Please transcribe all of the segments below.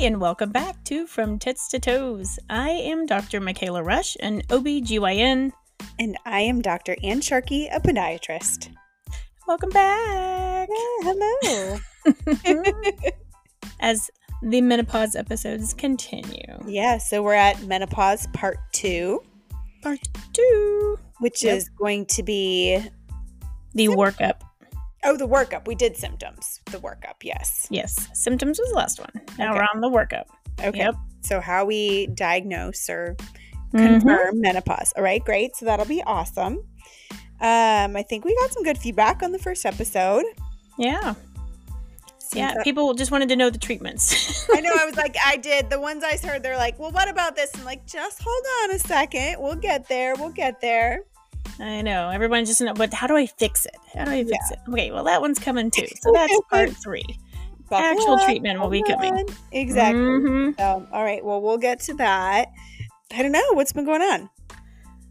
and welcome back to From Tits to Toes. I am Dr. Mikaela Rush, an OBGYN. And I am Dr. Anne Sharkey, a podiatrist. Welcome back. hello. As the menopause episodes continue. yeah, so we're at menopause part two, Part two. which Yep. is going to be The workup. Oh the workup. We did symptoms. The workup, yes. Yes. Symptoms was the last one. Now Okay. we're on the workup. Okay. Yep. So how we diagnose or Mhm. confirm menopause. All right, great. So that'll be awesome. Um, I think we got some good feedback on the first episode. Yeah. Seems Yeah. that- People just wanted to know the treatments. I know. I was like, I did. The ones I heard, they're like, well, what about this? I'm like, just hold on a second. We'll get there. We'll get there. I know. Everyone just know, but how do I fix it? How do I fix it? Okay, well, that one's coming too. So that's part three. Buckle Actual up, treatment will be coming. Exactly. Mhm. So, all right. Well, we'll get to that. I don't know what's been going on.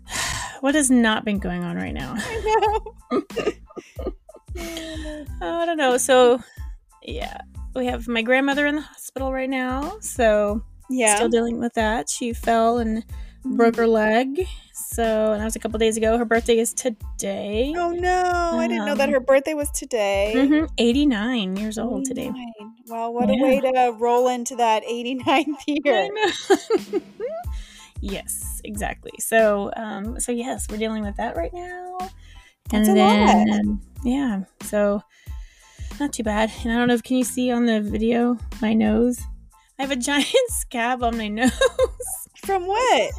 What has not been going on right now? I know. Oh, I don't know. So, yeah, we have my grandmother in the hospital right now. So, yeah. still dealing with that. She fell and broke her leg. So, and that was a couple days ago. Her birthday is today. Oh no! I didn't know that Um, her birthday was today. Mhm, 89 years old today. 89. Well, what Yeah. a way to roll into that 89th year. Yes, exactly. So, um, so yes, we're dealing with that right now. That's and lot. yeah, so not too bad. And I don't know if can you see on the video my nose? I have a giant scab on my nose. From what?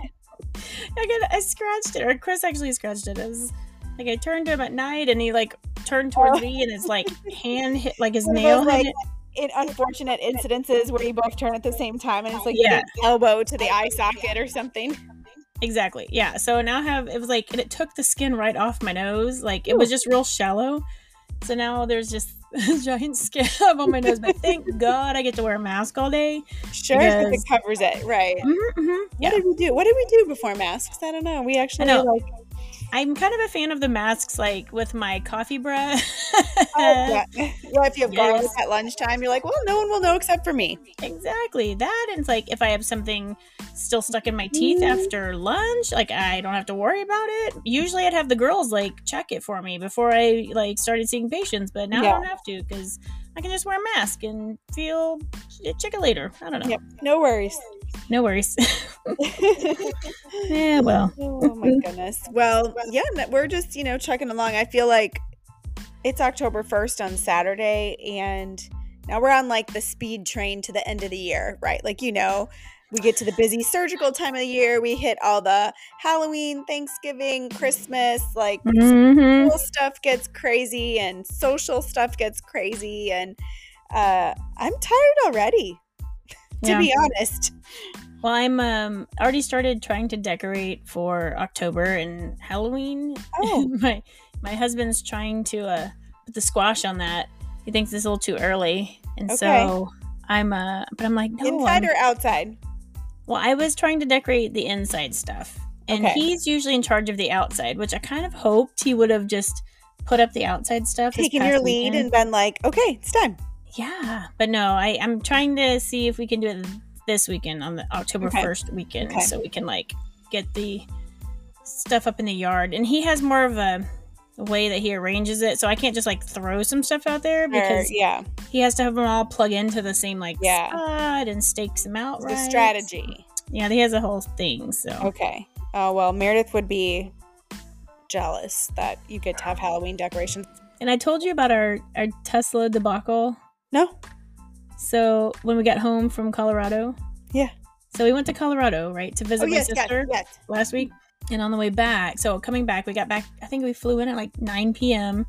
I got, I scratched it, or Chris actually scratched it. It was like I turned to him at night, and he like turned towards Oh. me, and his like hand hit, like his nail those, hit it. in unfortunate incidences where you both turn at the same time and it's like Yeah. elbow to the eye socket or something. Exactly. Yeah. So now I have it was like and it took the skin right off my nose. Like it was just real shallow. So now there's just giant scab on my nose. But thank God I get to wear a mask all day. Sure, because it covers it, right? Mhm, What did we do? What did we do before masks? I don't know. We actually like I'm kind of a fan of the masks, like with my coffee breath. oh, yeah. yeah, if you have garlic at lunchtime, you're like, well, no one will know except for me. Exactly. That and it's like if I have something still stuck in my teeth Mm. after lunch, like I don't have to worry about it. Usually I'd have the girls like check it for me before I like started seeing patients, but now I don't have to because I can just wear a mask and feel check it later. I don't know. Yep, no worries. No worries. yeah, well. oh my goodness. Well, yeah, we're just, you know, chugging along. I feel like it's October 1st on Saturday and now we're on like the speed train to the end of the year, right? Like, you know, we get to the busy surgical time of the year. We hit all the Halloween, Thanksgiving, Christmas, like Mhm. school stuff gets crazy and social stuff gets crazy and uh I'm tired already, to Yeah. be honest. Well, I'm um already started trying to decorate for October and Halloween. Oh. my my husband's trying to uh put the squash on that. He thinks it's a little too early, and so I'm uh. But I'm like, no. Inside I'm- or outside? Well, I was trying to decorate the inside stuff, and Okay. he's usually in charge of the outside, which I kind of hoped he would have just put up the outside stuff. Taking your lead weekend. and been like, okay, it's time. Yeah, but no, I I'm trying to see if we can do it this weekend on the October Okay. first weekend, Okay. so we can like get the stuff up in the yard. And he has more of a way that he arranges it, so I can't just like throw some stuff out there Or, because yeah, he has to have them all plug into the same like Yeah. spot and stakes them out. the right. strategy. Yeah, he has a whole thing. So Okay. Oh well, Meredith would be jealous that you get to have Halloween decorations. and I told you about our our Tesla debacle. No. So when we got home from Colorado, Yeah. So we went to Colorado, right, to visit Oh my yes, yes, sister. yes. last week. And on the way back, so coming back, we got back, I think we flew in at like 9 p.m.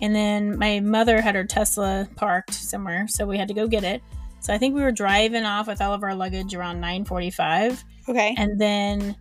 And then my mother had her Tesla parked somewhere, so we had to go get it. So I think we were driving off with all of our luggage around 9:45, Okay. and then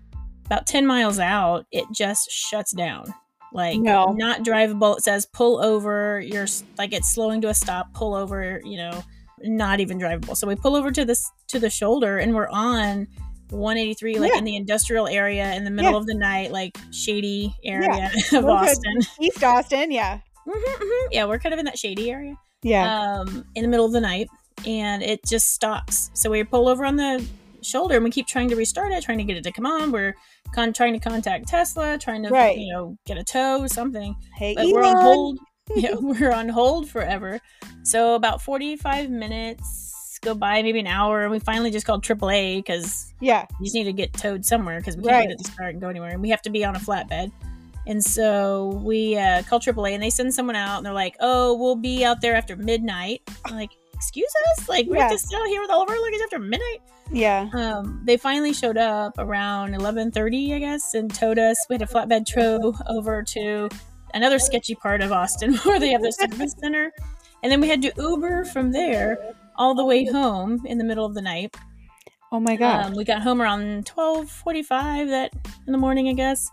about 10 miles out, it just shuts down. Like No. not drivable. It says pull over. You're like it's slowing to a stop. Pull over. You know, not even drivable. So we pull over to this to the shoulder, and we're on 183, like Yeah. in the industrial area, in the middle Yeah. of the night, like shady area Yeah. of We're good. East Austin, yeah. Mhm, mhm. Yeah, we're kind of in that shady area Yeah. um, in the middle of the night. and it just stops. So we pull over on the shoulder and we keep trying to restart it, trying to get it to come on. We're con- trying to contact Tesla, trying to Right. you know get a tow, or something. Hey, But we're on hold. yeah, we're on hold forever. So about 45 minutes go by, maybe an hour, and we finally just called AAA because Yeah. you just need to get towed somewhere because we can't Right. get it car and go anywhere. And we have to be on a flatbed. And so we uh, call AAA and they send someone out and they're like, oh, we'll be out there after midnight. I'm like, excuse us? Like, we have Yeah. to sit out here with all of our luggage after midnight? Yeah. Um, they finally showed up around 11:30, I guess, and towed us. We had a flatbed tow over to another sketchy part of Austin where they have their service center, and then we had to Uber from there all the way home in the middle of the night. Oh my god. Um, we got home around 12:45 that in the morning, I guess,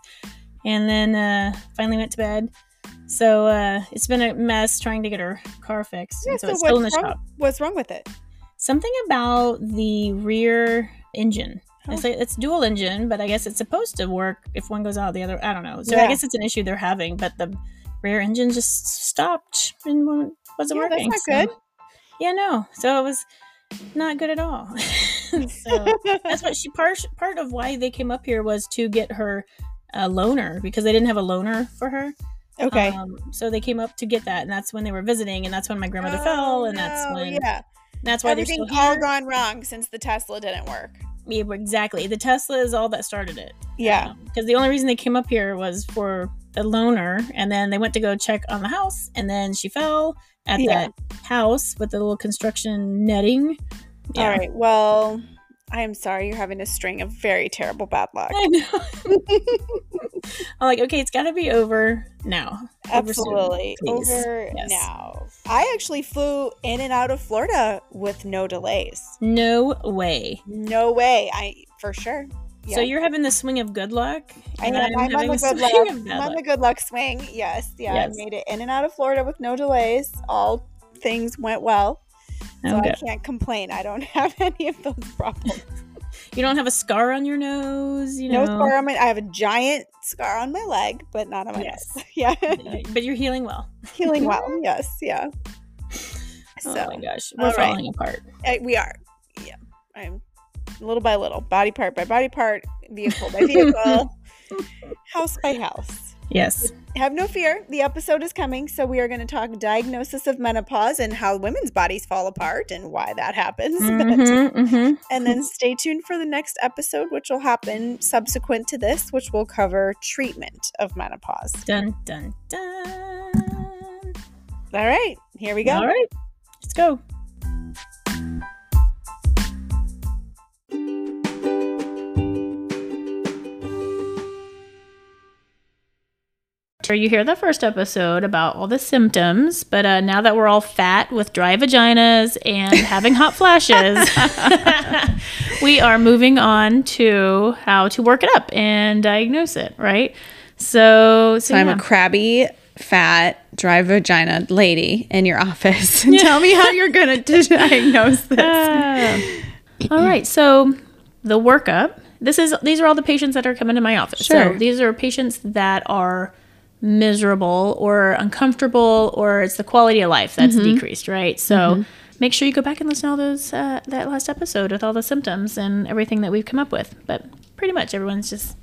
and then uh, finally went to bed. So uh, it's been a mess trying to get our car fixed. yeah, so, so it's still in the what's wrong, shop. what's wrong with it? Something about the rear engine. Oh. It's, like, it's dual engine, but I guess it's supposed to work if one goes out the other. I don't know. So Yeah. I guess it's an issue they're having, but the rear engine just stopped and wasn't Yeah, that's working. not so- good. Yeah, no. So it was not good at all. so that's what she part part of why they came up here was to get her a loaner because they didn't have a loaner for her. okay. Um, so they came up to get that, and that's when they were visiting, and that's when my grandmother Oh, fell, and that's when yeah. that's why they're Everything still all gone wrong since the Tesla didn't work. Yeah, exactly. The Tesla is all that started it. Yeah. Because the only reason they came up here was for the loaner, and then they went to go check on the house, and then she fell at Yeah. that house with the little construction netting. All right. Well, I am sorry you're having a string of very terrible bad luck. I know. I'm like, okay, it's got to be over now. Over soon, Absolutely. Over Yes. now. I actually flew in and out of Florida with no delays. No way. No way. I for sure. So you're having the swing of good luck, I am. I'm, I'm on having the good luck. I'm on the good luck swing. Yes. Yeah. Yes. I made it in and out of Florida with no delays. All things went well. So Okay. I can't complain. I don't have any of those problems. You don't have a scar on your nose, you know. No scar on my I have a giant scar on my leg, but not on my Yes. nose. Yeah. but you're healing well. Healing well. Yes. Yeah. So oh my gosh, we're all right. falling apart. I, we are. Yeah. I'm little by little, body part by body part, vehicle by vehicle, house by house. Yes. Have no fear. The episode is coming. So, we are going to talk diagnosis of menopause and how women's bodies fall apart and why that happens. Mhm, mhm. and then stay tuned for the next episode, which will happen subsequent to this, which will cover treatment of menopause. Dun dun dun. All right. Here we go. All right, let's go. You hear the first episode about all the symptoms, but uh, now that we're all fat with dry vaginas and having hot flashes, we are moving on to how to work it up and diagnose it, right? So, so So I'm yeah. a crabby, fat, dry vagina lady in your office. Tell me how you're going to diagnose this. Ah. all right. So the workup. This is these are all the patients that are coming to my office. So Sure. these are patients that are miserable or uncomfortable, or it's the quality of life that's mm-hmm. decreased. Right. So. Mm-hmm. Make sure you go back and listen to all those uh, that last episode with all the symptoms and everything that we've come up with. But pretty much everyone's just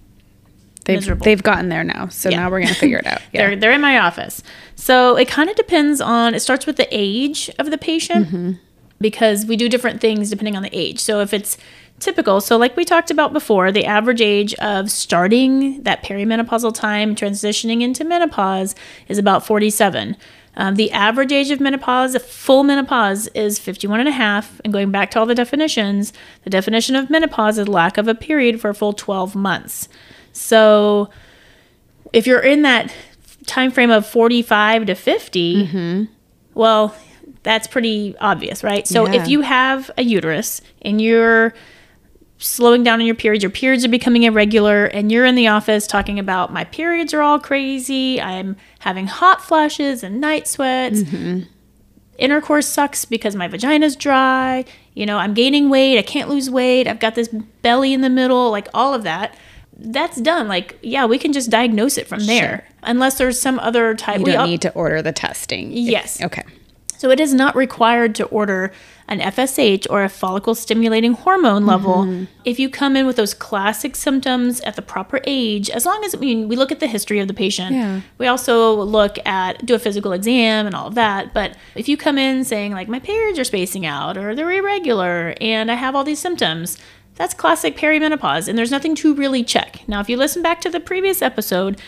They've, miserable. they've gotten there now. So Yeah. now we're going to figure it out. They're they're in my office. So it kind of depends on. It starts with the age of the patient mm-hmm. Because we do different things depending on the age. So if it's typical, so like we talked about before, the average age of starting that perimenopausal time, transitioning into menopause, is about 47. Um, the average age of menopause, a full menopause, is 51 and a half. And going back to all the definitions, the definition of menopause is lack of a period for a full 12 months. So if you're in that time frame of 45 to 50 well that's pretty obvious right? So Yeah. if you have a uterus and you're slowing down on your periods your periods are becoming irregular and you're in the office talking about my periods are all crazy. I'm having hot flashes and night sweats. Mm-hmm. Intercourse sucks because my vagina's dry. You know i'm gaining weight. I can't lose weight. I've got this belly in the middle like all of that. That's done. Like yeah we can just diagnose it from there. Unless there's some other type You we don't all- need to order the testing. Yes. Okay. So it is not required to order an FSH or a follicle stimulating hormone level mm-hmm. if you come in with those classic symptoms at the proper age. As long as I mean, we look at the history of the patient. Yeah. We also look at do a physical exam and all of that. But if you come in saying like my periods are spacing out or they're irregular and I have all these symptoms, that's classic perimenopause, and there's nothing to really check. Now, if you listen back to the previous episode,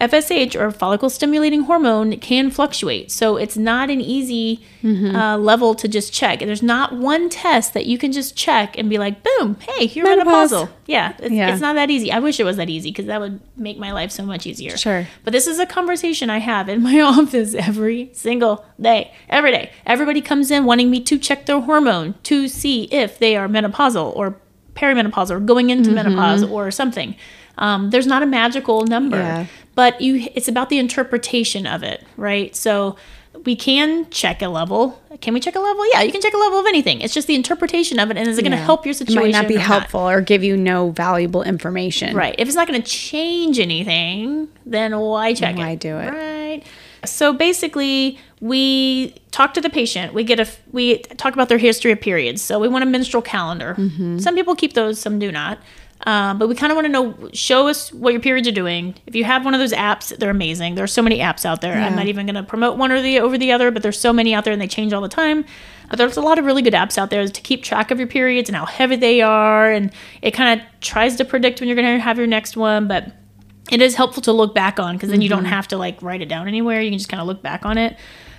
FSH or follicle stimulating hormone can fluctuate. So it's not an easy uh, level to just check. And there's not one test that you can just check and be like, boom, hey, you're Menopause. menopausal. Yeah, it's, Yeah. it's not that easy. I wish it was that easy because that would make my life so much easier. Sure. But this is a conversation I have in my office every single day, every day. Everybody comes in wanting me to check their hormone to see if they are menopausal or perimenopausal or going into menopause or something. Um, there's not a magical number, Yeah. but you it's about the interpretation of it, right? So we can check a level. Can we check a level? Yeah, you can check a level of anything. It's just the interpretation of it, and is it going to help your situation? It might not be or helpful or give you no valuable information. Right. If it's not going to change anything, then why check Why it? do it? Right. So basically, we talk to the patient. We get a we talk about their history of periods. So we want a menstrual calendar. Mm-hmm. Some people keep those, some do not. Um, but we kind of want to know. Show us what your periods are doing. If you have one of those apps, they're amazing. There are so many apps out there. I'm not even going to promote one or the over the other, but there's so many out there, and they change all the time. But there's a lot of really good apps out there to keep track of your periods and how heavy they are, and it kind of tries to predict when you're going to have your next one. But it is helpful to look back on because then you don't have to like write it down anywhere. You can just kind of look back on it.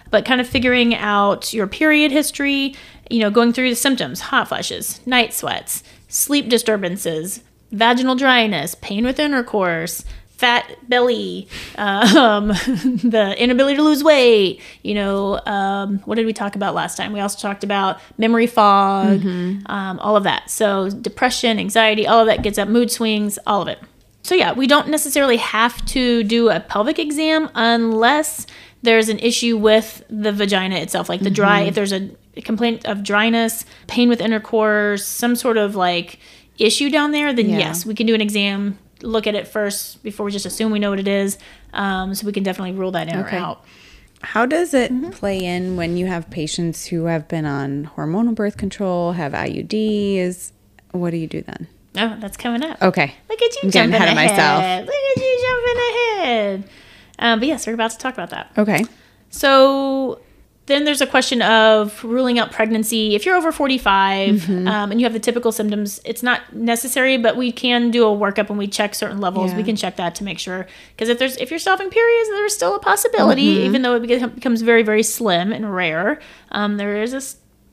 But kind of figuring out your period history, you know, going through the symptoms, hot flashes, night sweats, sleep disturbances, vaginal dryness, pain with intercourse, fat belly, um, the inability to lose weight. You know, um, what did we talk about last time? We also talked about memory fog, um, all of that. So depression, anxiety, all of that gets up, mood swings, all of it. So yeah, we don't necessarily have to do a pelvic exam unless there's an issue with the vagina itself, like the dry. If there's a complaint of dryness, pain with intercourse, some sort of like issue down there, then Yeah. yes, we can do an exam. Look at it first before we just assume we know what it is. Um, so we can definitely rule that in Okay. or out. How does it Mm-hmm. play in when you have patients who have been on hormonal birth control, have IUDs? What do you do then? Oh, that's coming up. Okay. Look at you I'm jumping ahead of myself. Look at you jumping ahead. Um, but yes, we're about to talk about that. Okay. So then there's a question of ruling out pregnancy. If you're over 45 Mm-hmm. um, and you have the typical symptoms, it's not necessary, but we can do a workup and we check certain levels. Yeah. We can check that to make sure because if there's if you're stopping periods, there's still a possibility, Mm-hmm. even though it becomes very very slim and rare. Um, there is a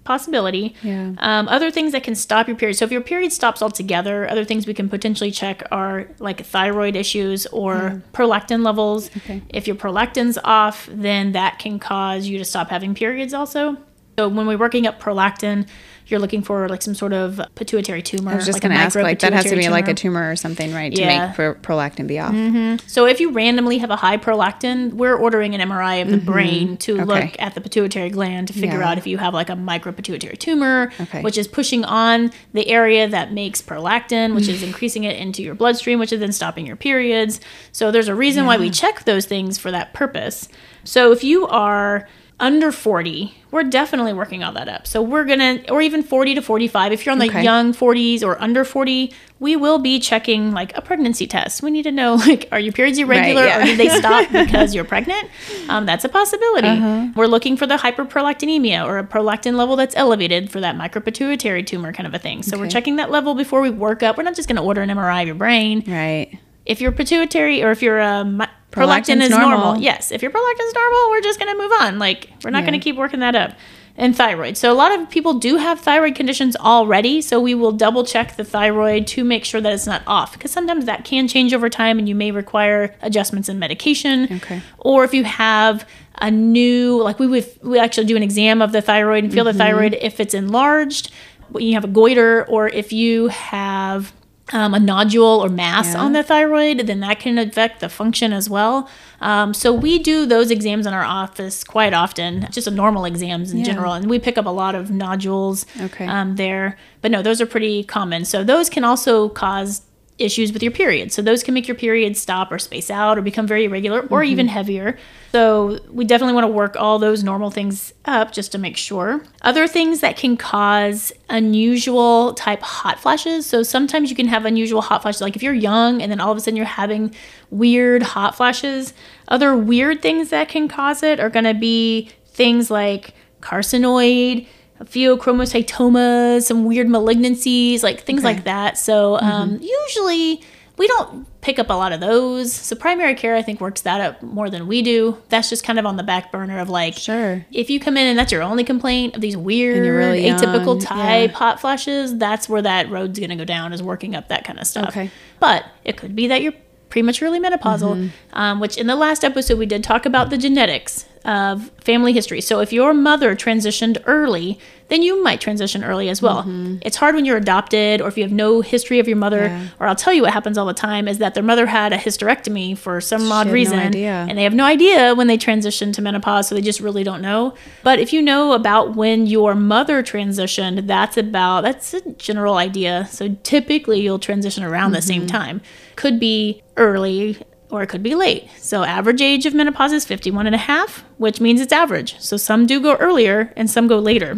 possibility. Yeah. Um, other things that can stop your period. So if your period stops altogether, other things we can potentially check are like thyroid issues or prolactin levels. Okay. If your prolactin's off, then that can cause you to stop having periods also. So when we're working up prolactin, you're looking for like some sort of pituitary tumor. I was just like a going to ask, like, that has to be micropituitary like a tumor. tumor or something, right? To Yeah. Mm-hmm. make pro- prolactin be off. So if you randomly have a high prolactin, we're ordering an MRI of the brain to Okay. look at the pituitary gland to figure Yeah. out if you have like a micropituitary tumor, Okay. which is pushing on the area that makes prolactin, which is increasing it into your bloodstream, which is then stopping your periods. So there's a reason why we check those things for that purpose. So if you are under 40, we're definitely working all that up. So we're going to, or even 40 to 45, if you're on the Okay. young 40s or under 40, we will be checking like a pregnancy test. We need to know, like, are your periods irregular yeah. or did they stop because you're pregnant? Um, that's a possibility. Uh-huh. We're looking for the hyperprolactinemia or a prolactin level that's elevated for that micropituitary tumor kind of a thing. So we're checking that level before we work up. We're not just going to order an MRI of your brain Right. If your pituitary or if your um, prolactin is normal. normal. yes. If your prolactin is normal, we're just going to move on. Like we're not Yeah. going to keep working that up. And thyroid. So a lot of people do have thyroid conditions already. So we will double check the thyroid to make sure that it's not off because sometimes that can change over time and you may require adjustments in medication. Okay. Or if you have a new, like we would, we actually do an exam of the thyroid and feel Mm-hmm. the thyroid if it's enlarged, when you have a goiter, or if you have um, a nodule or mass Yeah. on the thyroid, then that can affect the function as well. Um, so we do those exams in our office quite often, just a normal exams in Yeah. general, and we pick up a lot of nodules Okay. um, there. But no, those are pretty common. So those can also cause issues with your period. So those can make your period stop or space out or become very irregular or even mm-hmm. heavier. So we definitely want to work all those normal things up just to make sure. Other things that can cause unusual type hot flashes. So sometimes you can have unusual hot flashes like if you're young and then all of a sudden you're having weird hot flashes. Other weird things that can cause it are going to be things like carcinoid, pheochromocytomas, some weird malignancies, like things Okay. like that. So um, usually we don't pick up a lot of those. So primary care, I think, works that up more than we do. That's just kind of on the back burner of like, Sure. if you come in and that's your only complaint of these weird, really atypical young, type yeah. hot flashes, that's where that road's going to go down is working up that kind of stuff. Okay. But it could be that you're prematurely menopausal, Mm-hmm. um, which in the last episode we did talk about the genetics of family history. So if your mother transitioned early, then you might transition early as well. It's hard when you're adopted or if you have no history of your mother, Mm-hmm. Yeah. or I'll tell you what happens all the time is that their mother had a hysterectomy for some odd no reason. idea. And they have no idea when they transition to menopause, so they just really don't know. But if you know about when your mother transitioned, that's about that's a general idea. So typically you'll transition around the same time. Could be early or it could be late. So average age of menopause is 51 and a half, which means it's average. So some do go earlier and some go later.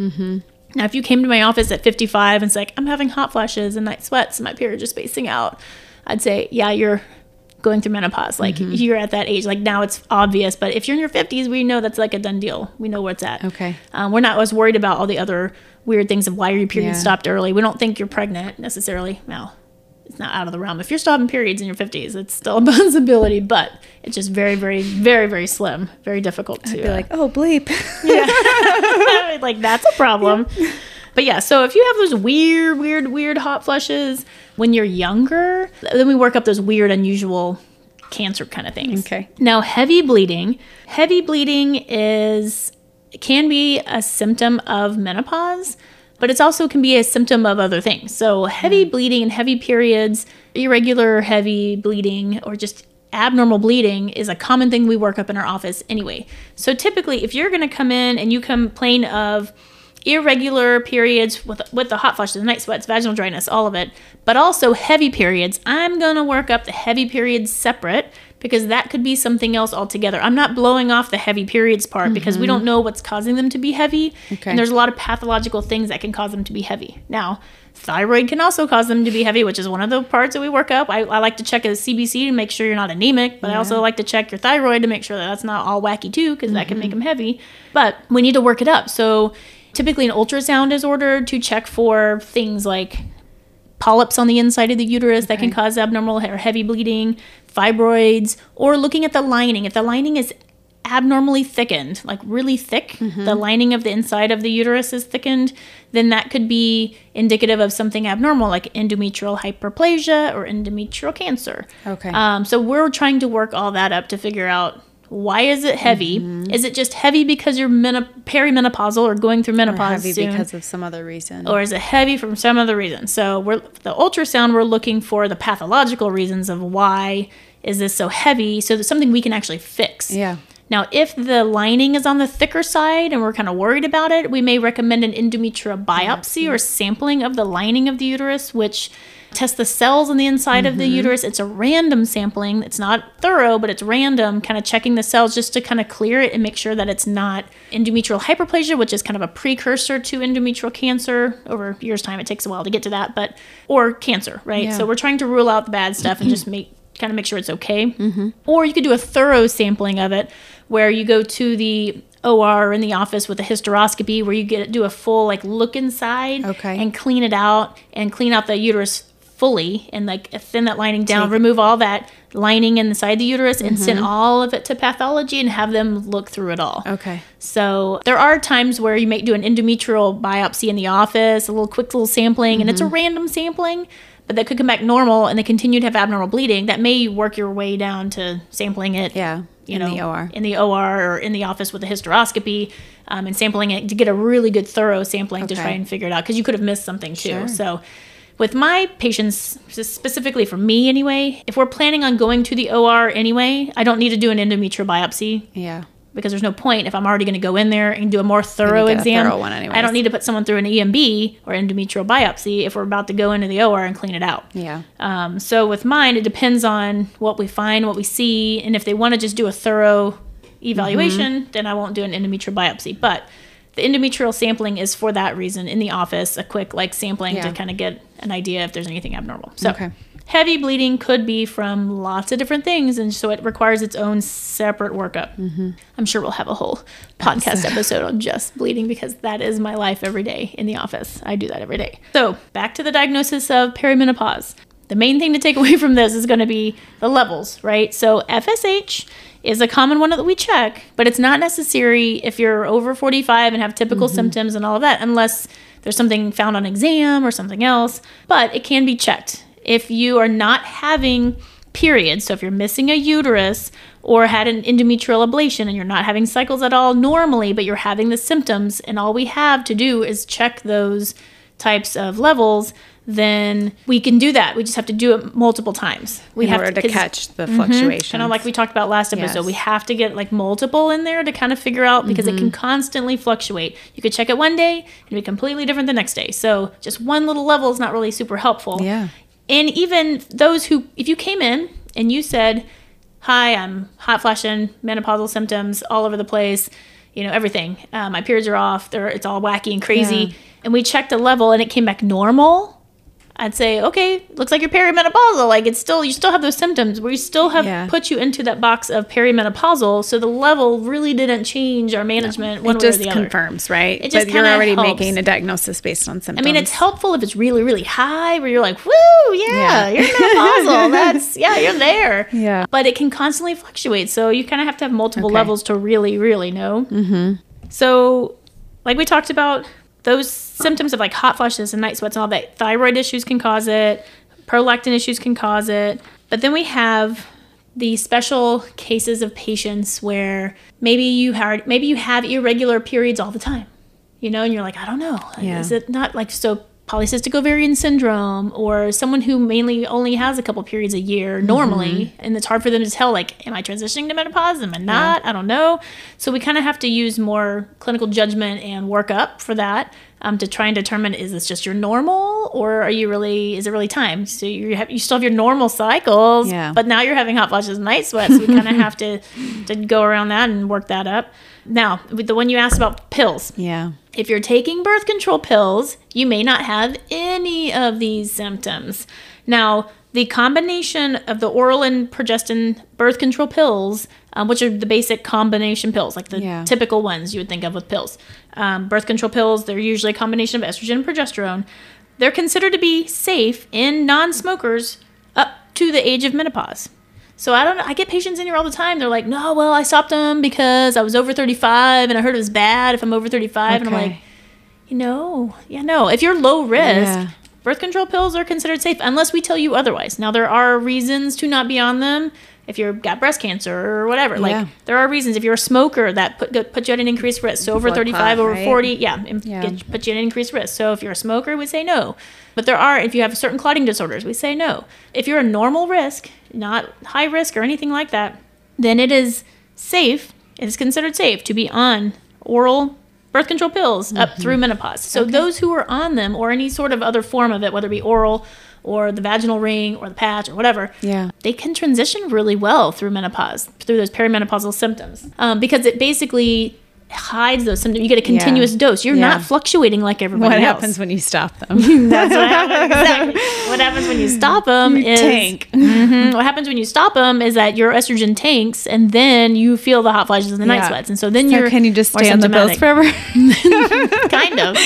Now, if you came to my office at 55 and it's like, I'm having hot flashes and night sweats and my period is spacing out, I'd say, yeah, you're going through menopause. Like you're at that age. Like now it's obvious, but if you're in your 50s, we know that's like a done deal. We know where it's at. Okay. Um, we're not as worried about all the other weird things of why your period Yeah. stopped early. We don't think you're pregnant necessarily. No, it's not out of the realm. If you're stopping periods in your 50s, it's still a possibility, but it's just very, very, very, very slim. Very difficult to I'd Be uh, like, oh, bleep. Yeah. like that's a problem. But yeah, so if you have those weird, weird, weird hot flushes when you're younger, then we work up those weird, unusual cancer kind of things. Okay. Now, heavy bleeding. Heavy bleeding is can be a symptom of menopause, but it's also can be a symptom of other things. So, heavy mm. bleeding and heavy periods, irregular heavy bleeding, or just abnormal bleeding is a common thing we work up in our office anyway. So, typically, if you're going to come in and you complain of irregular periods with with the hot flushes, the night sweats, vaginal dryness, all of it, but also heavy periods. I'm gonna work up the heavy periods separate because that could be something else altogether. I'm not blowing off the heavy periods part because we mm-hmm. don't know what's causing them to be heavy, Okay. and there's a lot of pathological things that can cause them to be heavy. Now. Thyroid can also cause them to be heavy, which is one of the parts that we work up. I, I like to check a CBC to make sure you're not anemic, but I also like to check your thyroid to make sure that that's not all wacky too, because that can make mm-hmm. them heavy. But we need to work it up. So typically an ultrasound is ordered to check for things like polyps on the inside of the uterus that can cause abnormal or heavy bleeding, fibroids, or looking at the lining. If the lining is abnormally thickened, like really thick, the lining of the inside of the uterus is thickened, then that could be indicative of something abnormal like endometrial hyperplasia or endometrial cancer. Okay. Um, so we're trying to work all that up to figure out why is it heavy? Mm-hmm. Is it just heavy because you're meno- perimenopausal or going through Or menopause heavy soon? because of some other reason. or is it heavy from some other reason? So we're the ultrasound. We're looking for the pathological reasons of why is this so heavy, so there's something we can actually fix. yeah. Now, if the lining is on the thicker side and we're kind of worried about it, we may recommend an endometrial biopsy or sampling of the lining of the uterus, which tests the cells on the inside of the mm-hmm. uterus. It's a random sampling. It's not thorough, but it's random, kind of checking the cells just to kind of clear it and make sure that it's not endometrial hyperplasia, which is kind of a precursor to endometrial cancer. Over years' time, it takes a while to get to that, but or cancer, right? Yeah. So we're trying to rule out the bad stuff and just make kind of make sure it's okay. Mm-hmm. Or you could do a thorough sampling of it where you go to the OR in the office with a hysteroscopy where you get do a full like look inside Okay. and clean it out and clean out the uterus fully and like thin that lining down, remove all that lining inside the uterus and send all of it to pathology and have them look through it all. Okay. So there are times where you may do an endometrial biopsy in the office, a little quick little sampling, and it's a random sampling, but that could come back normal and they continue to have abnormal bleeding. That may work your way down to sampling it. Yeah. You in know, the OR. in the OR or in the office with a hysteroscopy, um, and sampling it to get a really good thorough sampling to try and figure it out because you could have missed something too. Sure. So, with my patients, specifically for me anyway, if we're planning on going to the OR anyway, I don't need to do an endometrial biopsy yeah. because there's no point if I'm already going to go in there and do a more thorough exam. thorough one I don't need to put someone through an EMB or endometrial biopsy if we're about to go into the OR and clean it out. Yeah. Um, so with mine, it depends on what we find, what we see, and if they want to just do a thorough evaluation, then I won't do an endometrial biopsy. But the endometrial sampling is for that reason in the office, a quick like sampling Yeah. to kind of get an idea if there's anything abnormal. So Okay. heavy bleeding could be from lots of different things, and so it requires its own separate workup. Mm-hmm. I'm sure we'll have a whole podcast episode on just bleeding because that is my life every day in the office. I do that every day. So back to the diagnosis of perimenopause. The main thing to take away from this is going to be the levels, right? So FSH is a common one that we check, but it's not necessary if you're over 45 and have typical mm-hmm. symptoms and all of that, unless there's something found on exam or something else. But it can be checked. If you are not having periods, so if you're missing a uterus or had an endometrial ablation and you're not having cycles at all normally, but you're having the symptoms, and all we have to do is check those types of levels, then we can do that. We just have to do it multiple times. We In have order to 'cause- catch the fluctuations. Kind of like we talked about last episode. Yes. We have to get like multiple in there to kind of figure out because it Mm-hmm. can constantly fluctuate. You could check it one day and be completely different the next day. So just one little level is not really super helpful. Yeah. And even those who, if you came in and you said, Hi, I'm hot flashing, menopausal symptoms all over the place, you know, everything. Uh, my periods are off. They're, it's all wacky and crazy. Yeah. And we checked a level and it came back normal. I'd say, okay, looks like you're perimenopausal. Like it's still, you still have those symptoms. We still have Yeah. put you into that box of perimenopausal. So the level really didn't change our management one it way or just the other. confirms, right? It just but you're already helps. making a diagnosis based on symptoms. I mean, it's helpful if it's really, really high, where you're like, "Woo, yeah, Yeah. you're menopausal. That's yeah, you're there." Yeah. But it can constantly fluctuate, so you kind of have to have multiple Okay. levels to really, really know. Mm-hmm. So, like we talked about, those symptoms of like hot flushes and night sweats and all that, thyroid issues can cause it, prolactin issues can cause it. But then we have the special cases of patients where maybe you had maybe you have irregular periods all the time you know, and you're like, I don't know. Yeah. Is it not like so polycystic ovarian syndrome or someone who mainly only has a couple periods a year normally mm-hmm. and it's hard for them to tell like am I transitioning to menopause? Am I not? I don't know. So we kind of have to use more clinical judgment and work up for that um, to try and determine is this just your normal or are you really is it really time so you have you still have your normal cycles Yeah. but now you're having hot flashes and night sweats so we kind of have to to go around that and work that up now with the one you asked about pills yeah. if you're taking birth control pills, you may not have any of these symptoms. Now, the combination of the oral and progestin birth control pills, um, which are the basic combination pills, like the Yeah. typical ones you would think of with pills, um, birth control pills, they're usually a combination of estrogen and progesterone. They're considered to be safe in non smokers up to the age of menopause. So I don't know. I get patients in here all the time. They're like, no, well, I stopped them because I was over 35 and I heard it was bad if I'm over 35. And I'm like, you know, yeah, no. If you're low risk, Yeah. birth control pills are considered safe unless we tell you otherwise. Now, there are reasons to not be on them. If you've got breast cancer or whatever, Yeah. like there are reasons. If you're a smoker, that put put you at an increased risk. So over Blood 35, clot, over right? 40, yeah, Yeah. Get, put you at an increased risk. So if you're a smoker, we say no. But there are, if you have certain clotting disorders, we say no. If you're a normal risk, not high risk or anything like that, then it is safe. It is considered safe to be on oral birth control pills up mm-hmm. through menopause. So those who are on them or any sort of other form of it, whether it be oral or the vaginal ring or the patch or whatever, Yeah. they can transition really well through menopause, through those perimenopausal symptoms, um, because it basically hides those symptoms. You get a continuous dose. You're Yeah. not fluctuating like everybody What else. happens when you stop them? That's what happens. Exactly. What happens when you stop them is tank. Mhm. what happens when you stop them is that your estrogen tanks, and then you feel the hot flashes and the night sweats, and so then So you're can you just stay on the pills forever? kind of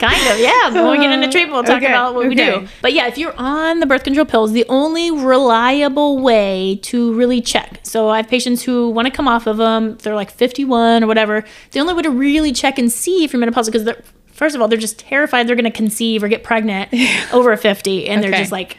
kind of yeah when we get into treatment we'll talk Okay, about what we do but yeah if you're on the birth control pills the only reliable way to really check so i have patients who want to come off of them they're like 51 or whatever the only way to really check and see if you're menopausal because first of all they're just terrified they're going to conceive or get pregnant over 50 and they're just like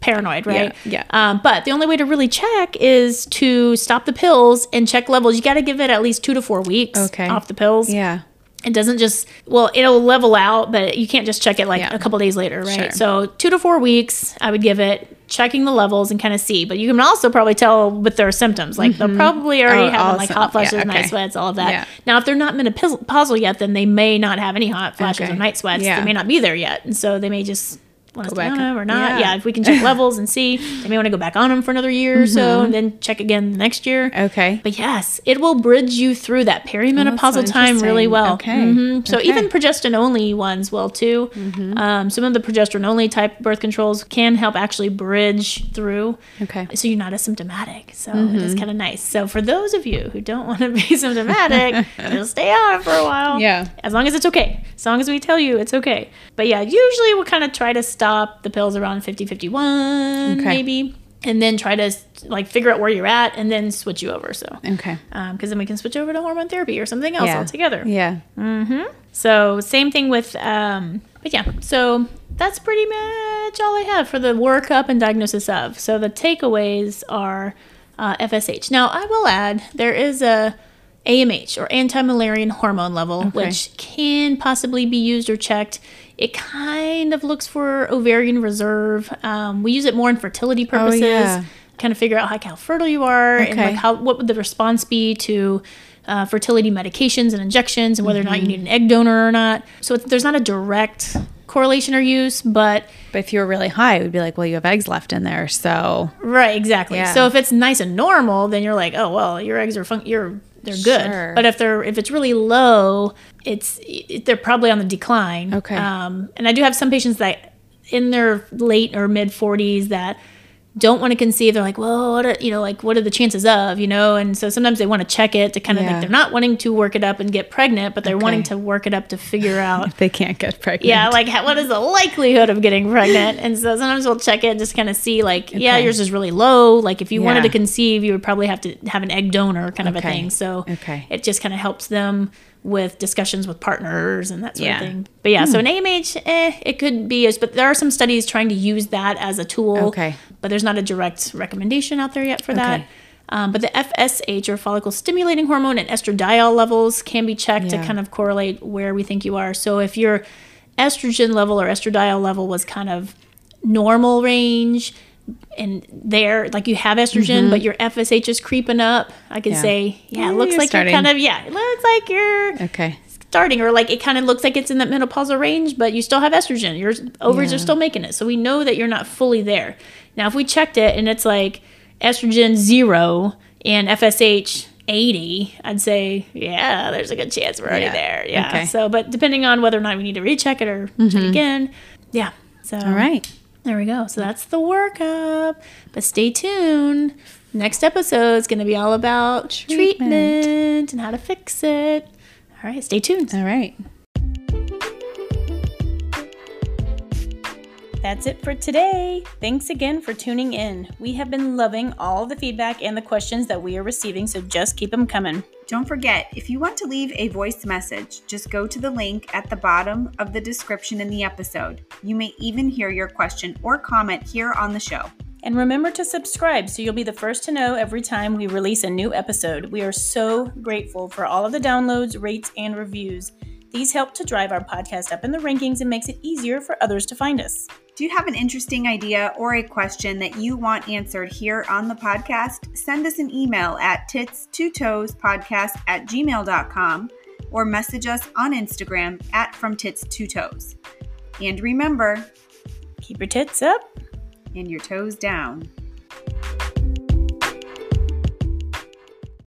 paranoid, right? Yeah, Um, but the only way to really check is to stop the pills and check levels. You got to give it at least two to four weeks Okay. off the pills. yeah. It doesn't just well, it'll level out, but you can't just check it like Yeah. a couple days later, right? Sure. So two to four weeks, I would give it. checking the levels and kind of see. But you can also probably tell with their symptoms. Like they'll mm-hmm. probably already Oh, have like hot flashes, yeah, night sweats, all of that. Yeah. Now, if they're not menopausal yet, then they may not have any hot flashes Okay. or night sweats. They may not be there yet, and so they may just want to Go back on them or not. yeah. Yeah. if we can check levels and see, they may want to go back on them for another year or so, Mm-hmm. and then check again the next year. Okay. But yes, it will bridge you through that perimenopausal so time really well. Okay. Mhm. So Okay. Mm-hmm. even progesterone only ones will too. Um, some of the progesterone only type birth controls can help actually bridge through. Okay. So you're not asymptomatic. So it is kind of nice. So for those of you who don't want to be symptomatic, just stay on it for a while. Yeah. As long as it's okay. As long as we tell you it's okay. But yeah, usually we'll kind of try to stop the pills around 50, 51, Okay. maybe. And then try to like figure out where you're at and then switch you over. So, Okay. because then we can switch over to hormone therapy or something else Yeah. altogether. Yeah. Mm-hmm so same thing with, um, but yeah. So that's pretty much all I have for the workup and diagnosis of. So the takeaways are uh, FSH. Now I will add there is a AMH or anti-Müllerian hormone level, which can possibly be used or checked. It kind of looks for ovarian reserve. Um, we use it more in fertility purposes. yeah. Kind of figure out like how fertile you are and like how what would the response be to uh, fertility medications and injections and whether or not you need an egg donor or not. So it's, there's not a direct correlation or use, but But if you were really high, it would be like, well, you have eggs left in there. So right, exactly. Yeah. So if it's nice and normal, then you're like, oh well, your eggs are fun- you're they're good. Sure. But if they're if it's really low, it's it, they're probably on the decline. Okay. Um, and I do have some patients that in their late or mid 40s that don't want to conceive. They're like, well, what are, you know, like what are the chances of, you know? And so sometimes they want to check it to kind of Yeah. like they're not wanting to work it up and get pregnant, but they're wanting to work it up to figure out if they can't get pregnant. yeah, like what is the likelihood of getting pregnant? And so sometimes we'll check it and just kind of see, like, yeah, yours is really low. Like if you wanted to conceive, you would probably have to have an egg donor kind of a thing. So Okay. it just kind of helps them with discussions with partners and that sort Yeah. Hmm. of thing. But yeah, so an AMH, eh, it could be, used, but there are some studies trying to use that as a tool. Okay. But there's not a direct recommendation out there yet for that. Okay. Um, but the FSH or follicle stimulating hormone and estradiol levels can be checked to kind of correlate where we think you are. So if your estrogen level or estradiol level was kind of normal range and there like you have estrogen but your FSH is creeping up, I could Mm-hmm. Yeah. say, yeah, Yeah, it looks you're like starting. you're kind of yeah, it looks like you're Okay. Starting or like it kind of looks like it's in that menopausal range but you still have estrogen your ovaries Yeah. are still making it so we know that you're not fully there now if we checked it and it's like estrogen zero and fsh 80 i'd say yeah there's a good chance we're already Yeah. there yeah Okay. so but depending on whether or not we need to recheck it or check mm-hmm. again yeah so All right. there we go. So that's the workup. But stay tuned. Next episode is going to be all about treatment. Treatment. and how to fix it. All right, stay tuned. All right. That's it for today. Thanks again for tuning in. We have been loving all the feedback and the questions that we are receiving, so just keep them coming. Don't forget, if you want to leave a voice message, just go to the link at the bottom of the description in the episode. You may even hear your question or comment here on the show. And remember to subscribe so you'll be the first to know every time we release a new episode. We are so grateful for all of the downloads, rates, and reviews. These help to drive our podcast up in the rankings and makes it easier for others to find us. Do you have an interesting idea or a question that you want answered here on the podcast? Send us an email at titstotoespodcast at gmail.com or message us on Instagram at from tits to toes. And remember, Keep your tits up. And your toes down.